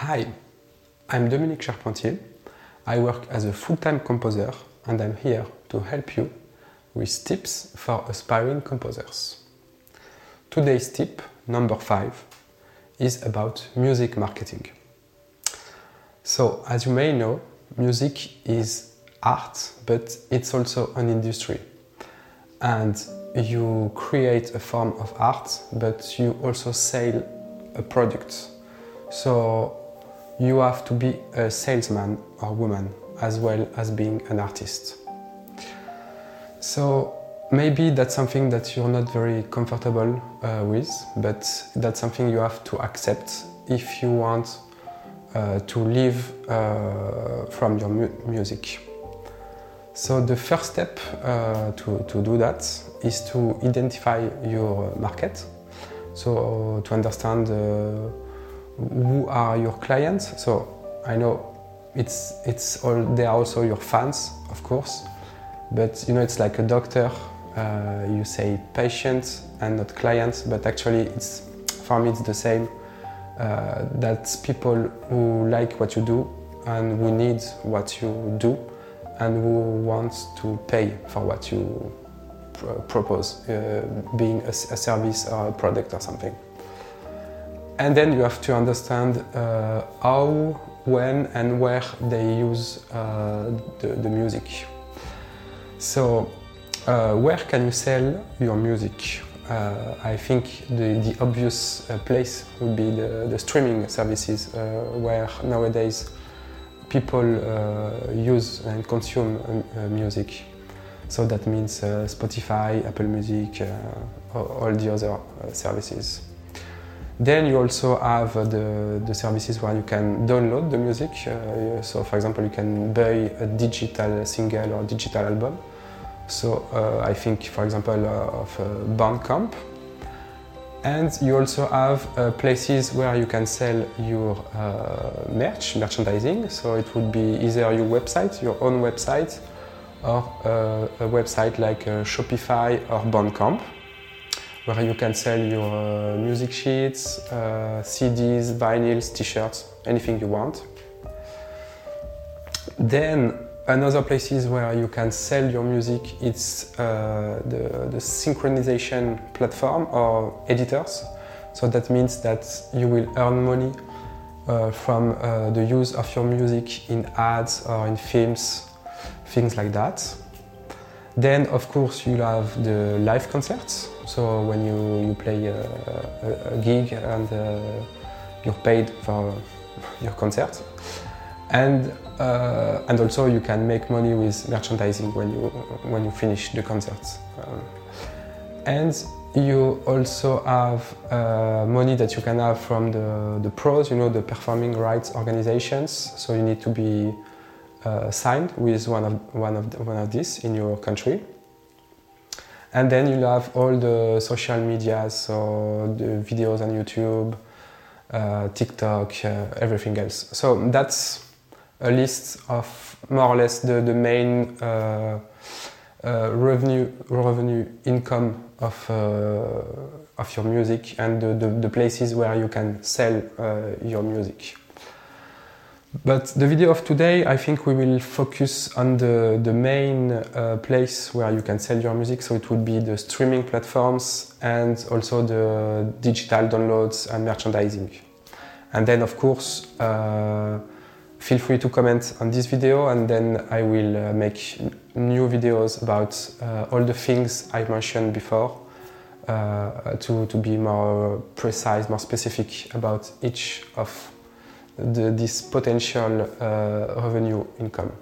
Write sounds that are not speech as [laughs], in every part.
Hi, I'm Dominique Charpentier. I work as a full-time composer and I'm here to help you with tips for aspiring composers. Today's tip, number five, is about music marketing. So, as you may know, music is art, but it's also an industry. And you create a form of art, but you also sell a product. So you have to be a salesman or woman as well as being an artist. So maybe that's something that you're not very comfortable uh, with, but that's something you have to accept if you want uh, to live uh, from your mu music. So the first step uh, to, to do that is to identify your market. So to understand uh, who are your clients. So I know it's it's all they are also your fans, of course, but you know it's like a doctor. Uh, you say patient and not clients, but actually it's for me it's the same. Uh, that's people who like what you do and who need what you do and who wants to pay for what you pr propose, uh, being a, a, service or a product or something. And then you have to understand uh, how, when, and where they use uh, the, the, music. So, uh, where can you sell your music? Uh, I think the, the obvious place would be the, the streaming services, where nowadays people uh, use and consume uh, music. So that means uh, Spotify, Apple Music, all the other services. Then you also have the, the services where you can download the music. so for example, you can buy a digital single or digital album. So I think, for example, of Bandcamp, and you also have uh, places where you can sell your uh, merch, merchandising. So it would be either your website, your own website, or uh, a website like uh, Shopify or Bandcamp, where you can sell your uh, music sheets, uh, CDs, vinyls, t-shirts, anything you want. Then Another places where you can sell your music, it's uh, the, the, synchronization platform or editors. So that means that you will earn money uh, from uh, the use of your music in ads or in films, things like that. Then, of course, you have the live concerts. So when you, you play a, a, gig and uh, you're paid for your concert. And uh, and also you can make money with merchandising when you when you finish the concerts. Um, and you also have uh, money that you can have from the, the pros, you know, the performing rights organizations. So you need to be uh, signed with one of one of the, one of these in your country. And then you have all the social media, so the videos on YouTube, uh, TikTok, uh, everything else. So that's a list of more or less the, the main uh, uh, revenue revenue income of uh, of your music and the, the, the, places where you can sell uh, your music. But the video of today, I think we will focus on the, the main uh, place where you can sell your music. So it would be the streaming platforms and also the digital downloads and merchandising. And then, of course, uh, feel free to comment on this video and then I will uh, make new videos about uh, all the things I mentioned before uh, to, to be more precise, more specific about each of the, this potential uh, revenue income.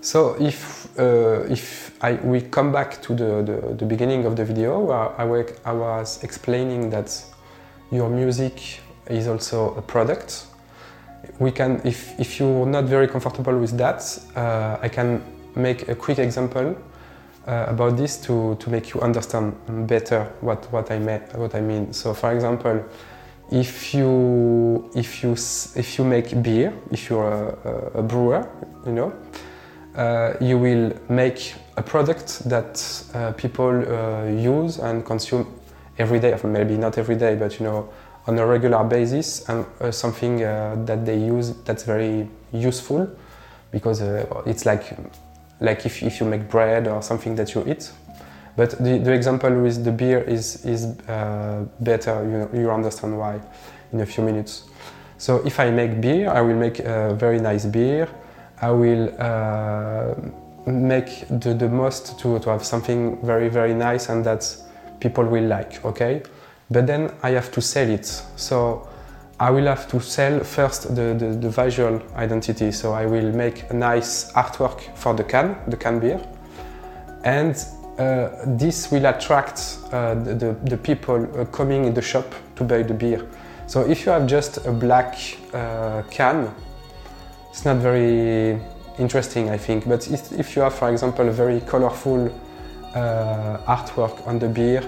So if, uh, if I, we come back to the, the, the, beginning of the video where I, I was explaining that your music is also a product we can, if, if you're not very comfortable with that, uh, I can make a quick example uh, about this to, to make you understand better what, what, I mean, what I mean. So for example, if you, if you, if you make beer, if you're a, a brewer, you know, uh, you will make a product that uh, people uh, use and consume every day, maybe not every day, but you know, on a regular basis and uh, something uh, that they use that's very useful because uh, it's like like if, if you make bread or something that you eat. But the, the example with the beer is, is uh, better, you, you understand why in a few minutes. So if I make beer, I will make a very nice beer. I will uh, make the, the most to, to have something very, very nice and that people will like, okay? But then I have to sell it. So I will have to sell first the, the, the, visual identity. So I will make a nice artwork for the can, the can beer. And uh, this will attract uh, the, the, people uh, coming in the shop to buy the beer. So if you have just a black uh, can, it's not very interesting, I think. But if you have, for example, a very colorful uh, artwork on the beer,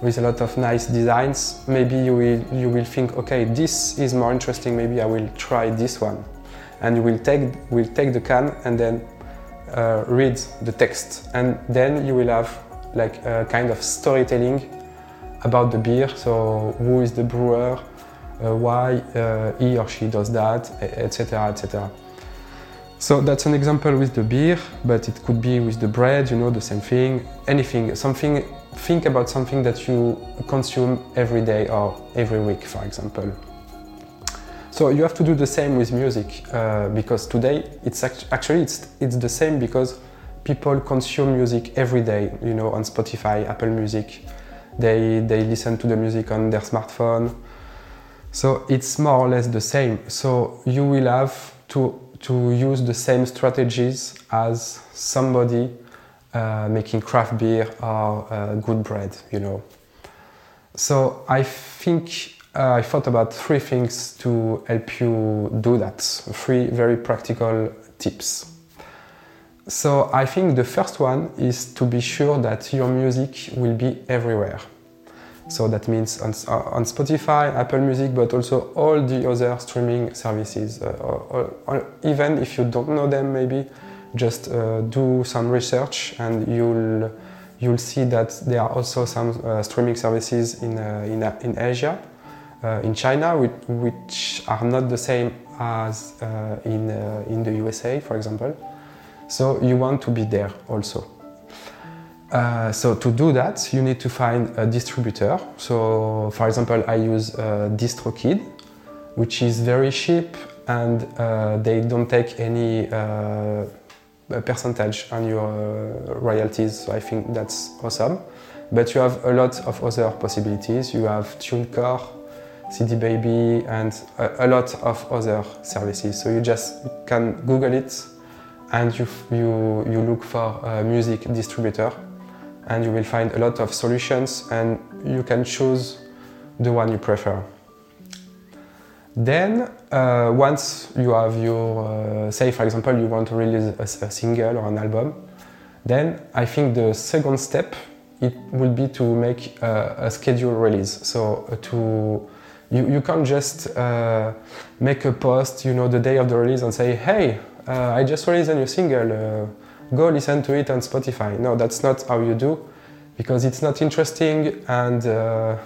with a lot of nice designs, maybe you will, you will think, okay, this is more interesting, maybe I will try this one. And you will take, will take the can and then uh, read the text. And then you will have like a kind of storytelling about the beer. So who is the brewer, uh, why uh, he or she does that, etc., etc. So that's an example with the beer, but it could be with the bread, you know, the same thing, anything, something think about something that you consume every day or every week, for example. So you have to do the same with music uh, because today it's act actually it's, it's the same because people consume music every day. You know, on Spotify, Apple Music, they they listen to the music on their smartphone. So it's more or less the same. So you will have to to use the same strategies as somebody uh, making craft beer or uh, good bread, you know. So I think uh, I thought about three things to help you do that. Three very practical tips. So I think the first one is to be sure that your music will be everywhere. So that means on, on Spotify, Apple Music, but also all the other streaming services. Uh, or, or even if you don't know them, maybe just uh, do some research and you'll you'll see that there are also some uh, streaming services in uh, in, uh, in Asia, uh, in China, which, are not the same as uh, in in the USA, for example. So you want to be there also. so to do that, you need to find a distributor. So, for example, I use DistroKid, which is very cheap and they don't take any percentage on your uh, royalties. So I think that's awesome. But you have a lot of other possibilities. You have TuneCore, CD Baby, and a, a lot of other services. So you just can Google it and you, you, you look for a music distributor and you will find a lot of solutions and you can choose the one you prefer. Then, uh, once you have your, uh, say for example, you want to release a, a, single or an album, then I think the second step it will be to make a, a schedule release. So uh, to you, you can't just uh, make a post, you know, the day of the release and say, hey, uh, I just released a new single, uh, go listen to it on Spotify. No, that's not how you do, because it's not interesting and uh,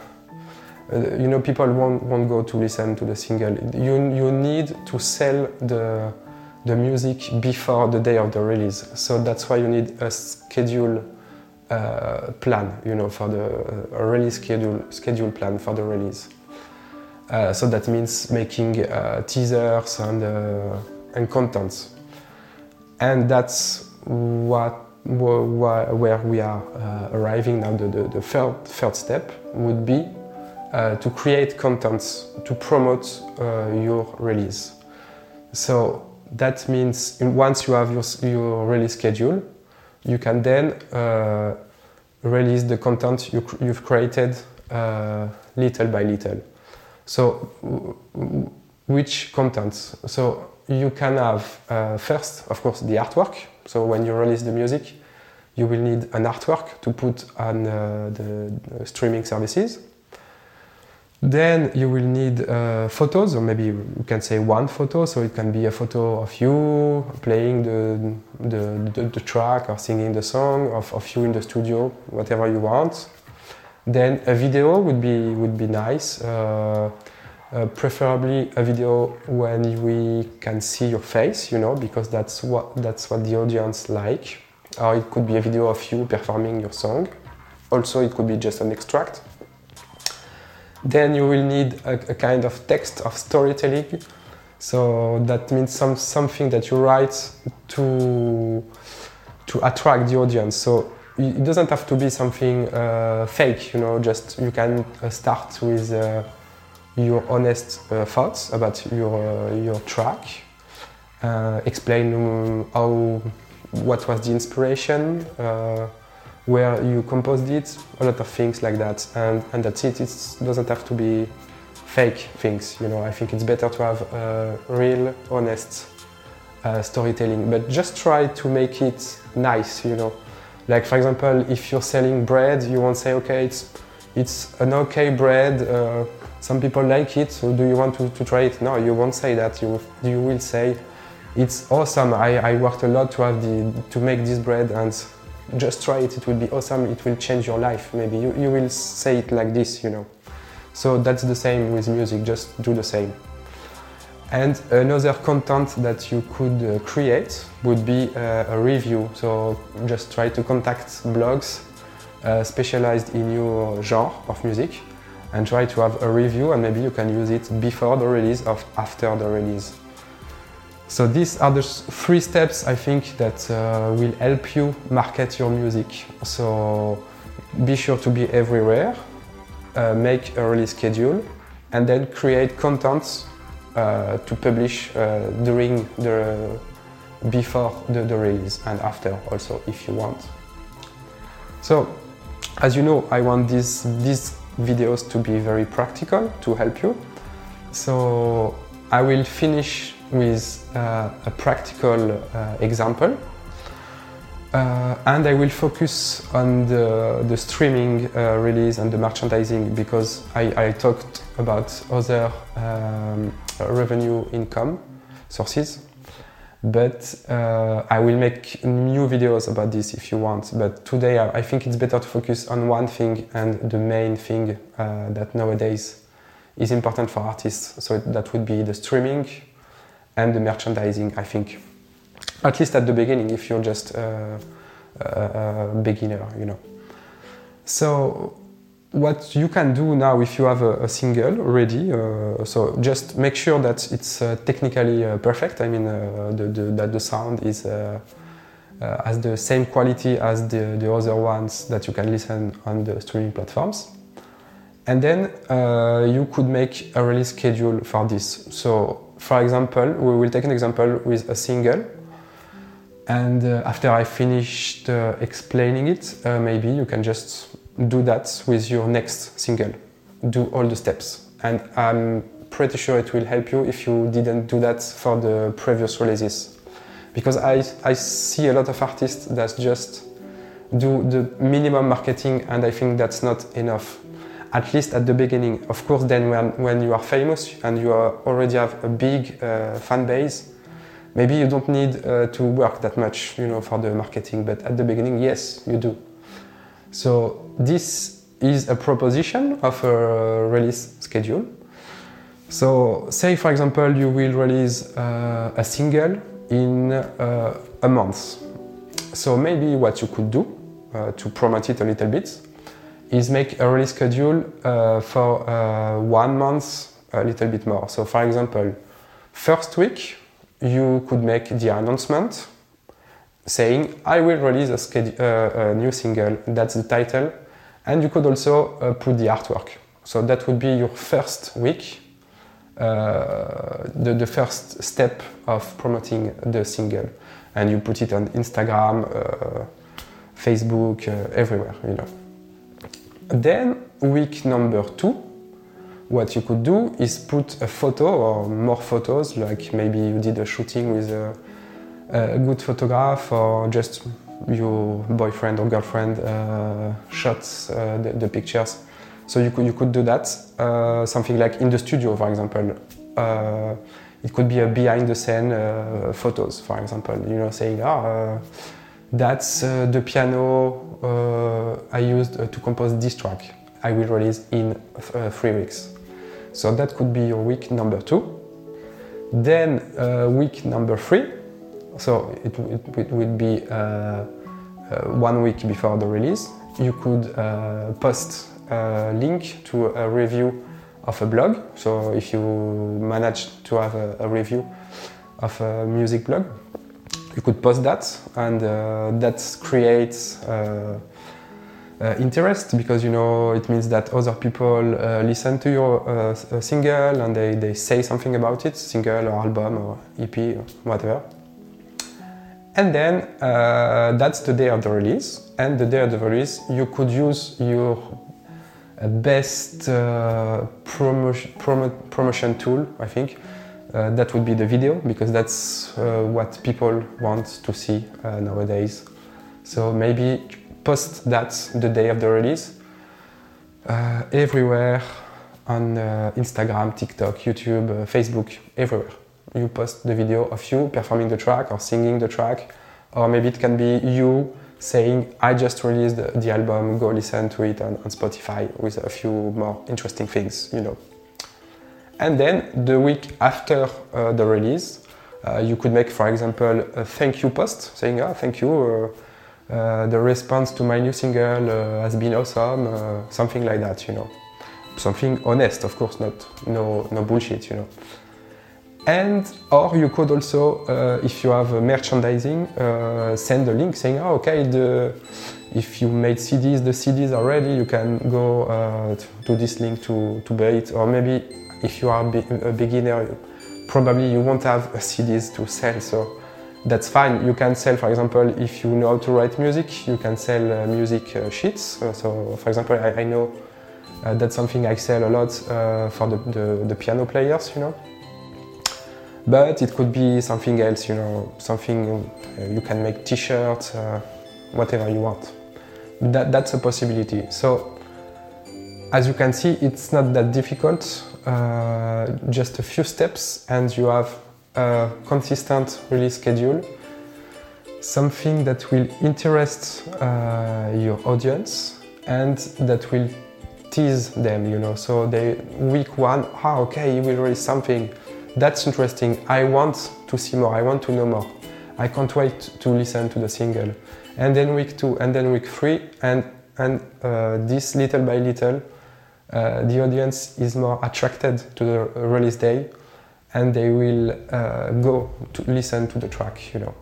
you know, people won't, won't go to listen to the single. You, you need to sell the, the music before the day of the release. So that's why you need a schedule uh, plan, you know, for the uh, release schedule, schedule plan for the release. Uh, so that means making uh, teasers and, uh, and contents. And that's what where we are arriving now. The, the, the third, third step would be uh, to create content to promote uh, your release. So that means once you have your, your release schedule, you can then uh, release the content you, you've created uh, little by little. So which contents? So you can have uh, first, of course, the artwork. So when you release the music, you will need an artwork to put on uh, the, streaming services. Then you will need uh, photos, or maybe you can say one photo. So it can be a photo of you playing the, the, the, the track or singing the song, of, of you in the studio, whatever you want. Then a video would be would be nice. Uh, uh, preferably a video when we can see your face, you know, because that's what that's what the audience like. Or it could be a video of you performing your song. Also, it could be just an extract. Then you will need a, a kind of text of storytelling. So that means some something that you write to to attract the audience. So it doesn't have to be something uh, fake, you know. Just you can uh, start with. Uh, your honest uh, thoughts about your uh, your track. Uh, explain um, how what was the inspiration, where you composed it, a lot of things like that, and and that's it. It doesn't have to be fake things. You know, I think it's better to have uh, real, honest storytelling. But just try to make it nice. You know, like for example, if you're selling bread, you won't say, okay, it's it's an okay bread uh, some people like it, so do you want to, to try it? No, you won't say that. You, you will say, it's awesome. I, I worked a lot to have the to make this bread and just try it. It will be awesome. It will change your life. Maybe you, you will say it like this, you know. So that's the same with music. Just do the same. And another content that you could uh, create would be uh, a review. So just try to contact blogs uh, specialized in your genre of music and try to have a review and maybe you can use it before the release or after the release. So these are the three steps I think that uh, will help you market your music. So be sure to be everywhere, uh, make a release schedule, and then create content to publish uh, during the before the, the release and after also if you want. So as you know, I want these these videos to be very practical to help you. So I will finish with uh, a practical uh, example uh, and I will focus on the, the streaming uh, release and the merchandising because I, I talked about other um, revenue income sources but uh, I will make new videos about this if you want. But today I think it's better to focus on one thing and the main thing uh, that nowadays is important for artists. So that would be the streaming and the merchandising, I think. At least at the beginning, if you're just a, a, a beginner, you know. So what you can do now if you have a, a single ready, uh, so just make sure that it's uh, technically uh, perfect. I mean, uh, the, the, that the sound is uh, uh, has the same quality as the, the other ones that you can listen on the streaming platforms. And then you could make a release schedule for this. So, for example, we will take an example with a single. And after I finished explaining it, maybe you can just do that with your next single. Do all the steps. And I'm pretty sure it will help you if you didn't do that for the previous releases. Because I, I see a lot of artists that just do the minimum marketing and I think that's not enough. At least at the beginning. Of course, then when, when you are famous and you are already have a big uh, fan base, maybe you don't need uh, to work that much, you know, for the marketing. But at the beginning, yes, you do. So this is a proposition of a release schedule. So say for example you will release uh, a single in uh, a month. So maybe what you could do uh, to promote it a little bit is make a release schedule uh, for uh, one month a little bit more. So for example, first week you could make the announcement saying I will release a, uh, a, new single, that's the title, and you could also uh, put the artwork. So that would be your first week, uh, the, the, first step of promoting the single. And you put it on Instagram, uh, Facebook, uh, everywhere, you know. Then week number two, what you could do is put a photo or more photos, like maybe you did a shooting with a a good photograph or just your boyfriend or girlfriend uh, shots uh, the, the, pictures. So you could, you could do that. Uh, something like in the studio, for example. Uh, it could be a behind the scene uh, photos, for example. You know, saying, ah, that's the piano I used to compose this track. I will release in three weeks. So that could be your week number two. Then uh, week number three, so it, it, it would be uh, uh, one week before the release. You could uh, post a link to a review of a blog. So if you manage to have a, a review of a music blog, you could post that, and uh, that creates uh, uh, interest because you know it means that other people uh, listen to your single and they, they say something about it, single or album or EP or whatever. And then uh, that's the day of the release. And the day of the release, you could use your best uh, promotion, promo promotion tool, I think. Uh, that would be the video because that's uh, what people want to see uh, nowadays. So maybe post that the day of the release uh, everywhere on Instagram, TikTok, YouTube, Facebook, everywhere. You post the video of you performing the track or singing the track, or maybe it can be you saying, I just released the, album, go listen to it on, on, Spotify with a few more interesting things, you know. And then the week after uh, the release, uh, you could make, for example, a thank you post saying, oh, thank you, uh, uh, the response to my new single uh, has been awesome, uh, something like that, you know. Something honest, of course, not no, no bullshit, you know. And or you could also, uh, if you have merchandising, uh, send a link saying, oh, okay, the, if you made CDs, the CDs are ready, you can go uh, to this link to, to buy it. Or maybe if you are a beginner, probably you won't have CDs to sell, so that's fine. You can sell, for example, if you know how to write music, you can sell uh, music uh, sheets. Uh, so, for example, I, I know that's something I sell a lot for the, the, the piano players, you know but it could be something else, you know, something uh, you can make t-shirts, uh, whatever you want. That, that's a possibility. So, as you can see, it's not that difficult, uh, just a few steps and you have a consistent release schedule, something that will interest uh, your audience and that will tease them, you know. So they week one, ah, okay, you will release something that's interesting. I want to see more. I want to know more. I can't wait to listen to the single. And then week two, and then week three, and and uh, this little by little, uh, the audience is more attracted to the release day, and they will uh, go to listen to the track. You know.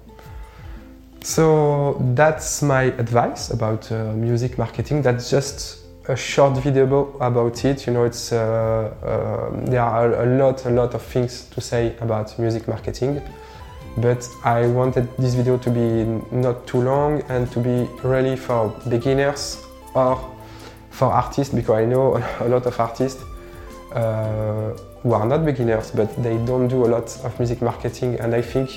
So that's my advice about uh, music marketing. That's just a short video about it. You know, it's uh, uh, there are a lot, a lot of things to say about music marketing, but I wanted this video to be not too long and to be really for beginners or for artists because I know [laughs] a lot of artists uh, who are not beginners, but they don't do a lot of music marketing, and I think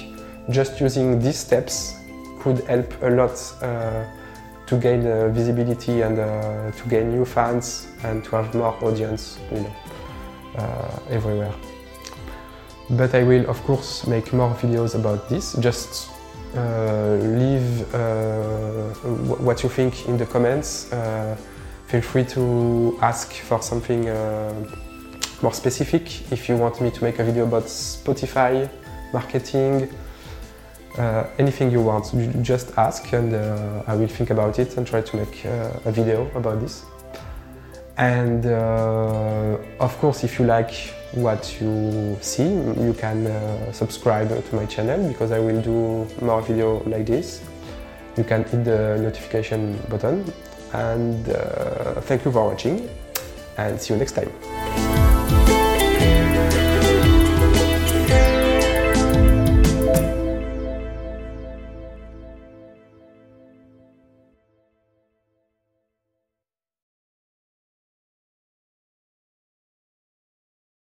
just using these steps could help a lot uh, to gain uh, visibility and uh, to gain new fans and to have more audience, you know, uh, everywhere. But I will, of course, make more videos about this. Just uh, leave uh, what you think in the comments. Uh, feel free to ask for something more specific if you want me to make a video about Spotify, marketing, uh, anything you want, just ask and uh, I will think about it and try to make uh, a video about this. And uh, of course, if you like what you see, you can uh, subscribe to my channel because I will do more video like this. You can hit the notification button and uh, thank you for watching and see you next time.